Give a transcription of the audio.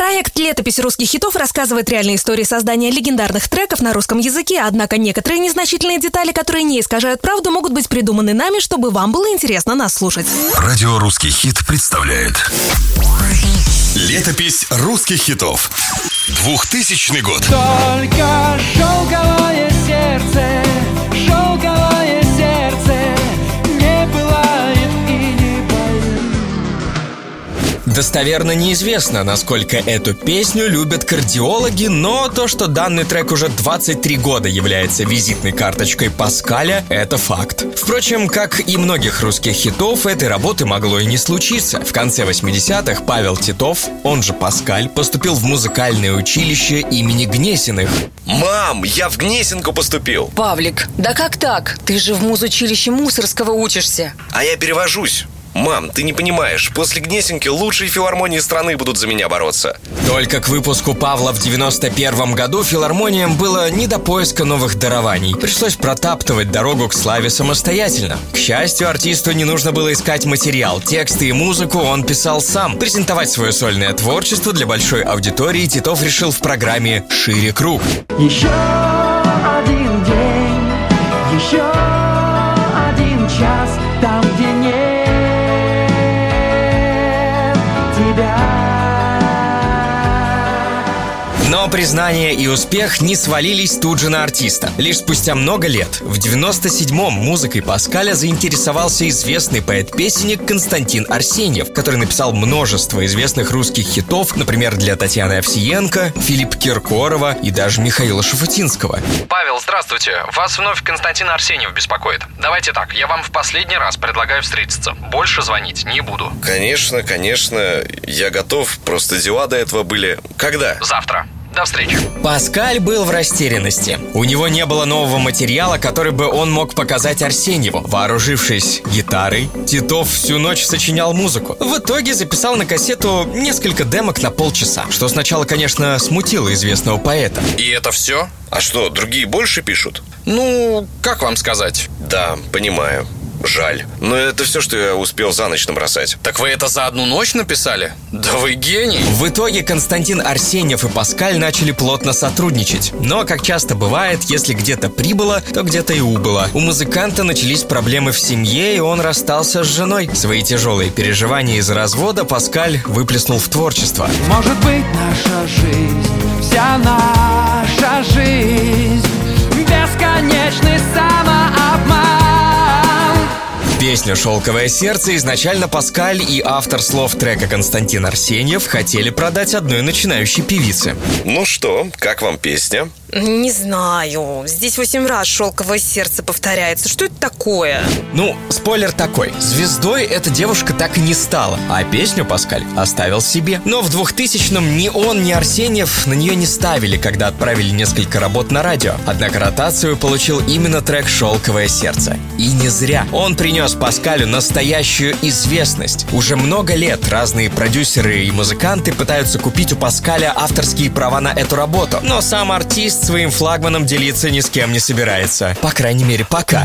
Проект «Летопись русских хитов» рассказывает реальные истории создания легендарных треков на русском языке, однако некоторые незначительные детали, которые не искажают правду, могут быть придуманы нами, чтобы вам было интересно нас слушать. Радио «Русский хит» представляет Летопись русских хитов 2000 год. Только шелковое сердце, Достоверно неизвестно, насколько эту песню любят кардиологи, но то, что данный трек уже 23 года является визитной карточкой Паскаля, это факт. Впрочем, как и многих русских хитов, этой работы могло и не случиться. В конце 80-х Павел Титов, он же Паскаль, поступил в музыкальное училище имени Гнесиных. Мам, я в Гнесинку поступил, Павлик, да как так? Ты же в музучилище Мусорского учишься. а я перевожусь. Мам, ты не понимаешь, после Гнесинки лучшие филармонии страны будут за меня бороться. Только к выпуску Павла в 91 году филармониям было не до поиска новых дарований. Пришлось протаптывать дорогу к славе самостоятельно. К счастью, артисту не нужно было искать материал. Тексты и музыку он писал сам. Презентовать свое сольное творчество для большой аудитории Титов решил в программе «Шире круг». Еще down. Признание и успех не свалились тут же на артиста. Лишь спустя много лет, в 97-м, музыкой Паскаля заинтересовался известный поэт-песенник Константин Арсеньев, который написал множество известных русских хитов, например, для Татьяны Овсиенко, Филиппа Киркорова и даже Михаила Шафутинского. Павел, здравствуйте. Вас вновь Константин Арсеньев беспокоит. Давайте так, я вам в последний раз предлагаю встретиться. Больше звонить не буду. Конечно, конечно, я готов, просто дела до этого были. Когда? Завтра. До встречи. Паскаль был в растерянности. У него не было нового материала, который бы он мог показать Арсеньеву. Вооружившись гитарой, Титов всю ночь сочинял музыку. В итоге записал на кассету несколько демок на полчаса, что сначала, конечно, смутило известного поэта. И это все? А что, другие больше пишут? Ну, как вам сказать? Да, понимаю. Жаль. Но это все, что я успел за ночь набросать. Так вы это за одну ночь написали? Да вы гений. В итоге Константин Арсеньев и Паскаль начали плотно сотрудничать. Но, как часто бывает, если где-то прибыло, то где-то и убыло. У музыканта начались проблемы в семье, и он расстался с женой. Свои тяжелые переживания из-за развода Паскаль выплеснул в творчество. Может быть, наша жизнь, Песню «Шелковое сердце» изначально Паскаль и автор слов трека Константин Арсеньев хотели продать одной начинающей певице. Ну что, как вам песня? Не знаю. Здесь восемь раз шелковое сердце повторяется. Что это такое? Ну, спойлер такой. Звездой эта девушка так и не стала, а песню Паскаль оставил себе. Но в 2000-м ни он, ни Арсеньев на нее не ставили, когда отправили несколько работ на радио. Однако ротацию получил именно трек «Шелковое сердце». И не зря. Он принес Паскалю настоящую известность. Уже много лет разные продюсеры и музыканты пытаются купить у Паскаля авторские права на эту работу. Но сам артист своим флагманом делиться ни с кем не собирается. По крайней мере, пока.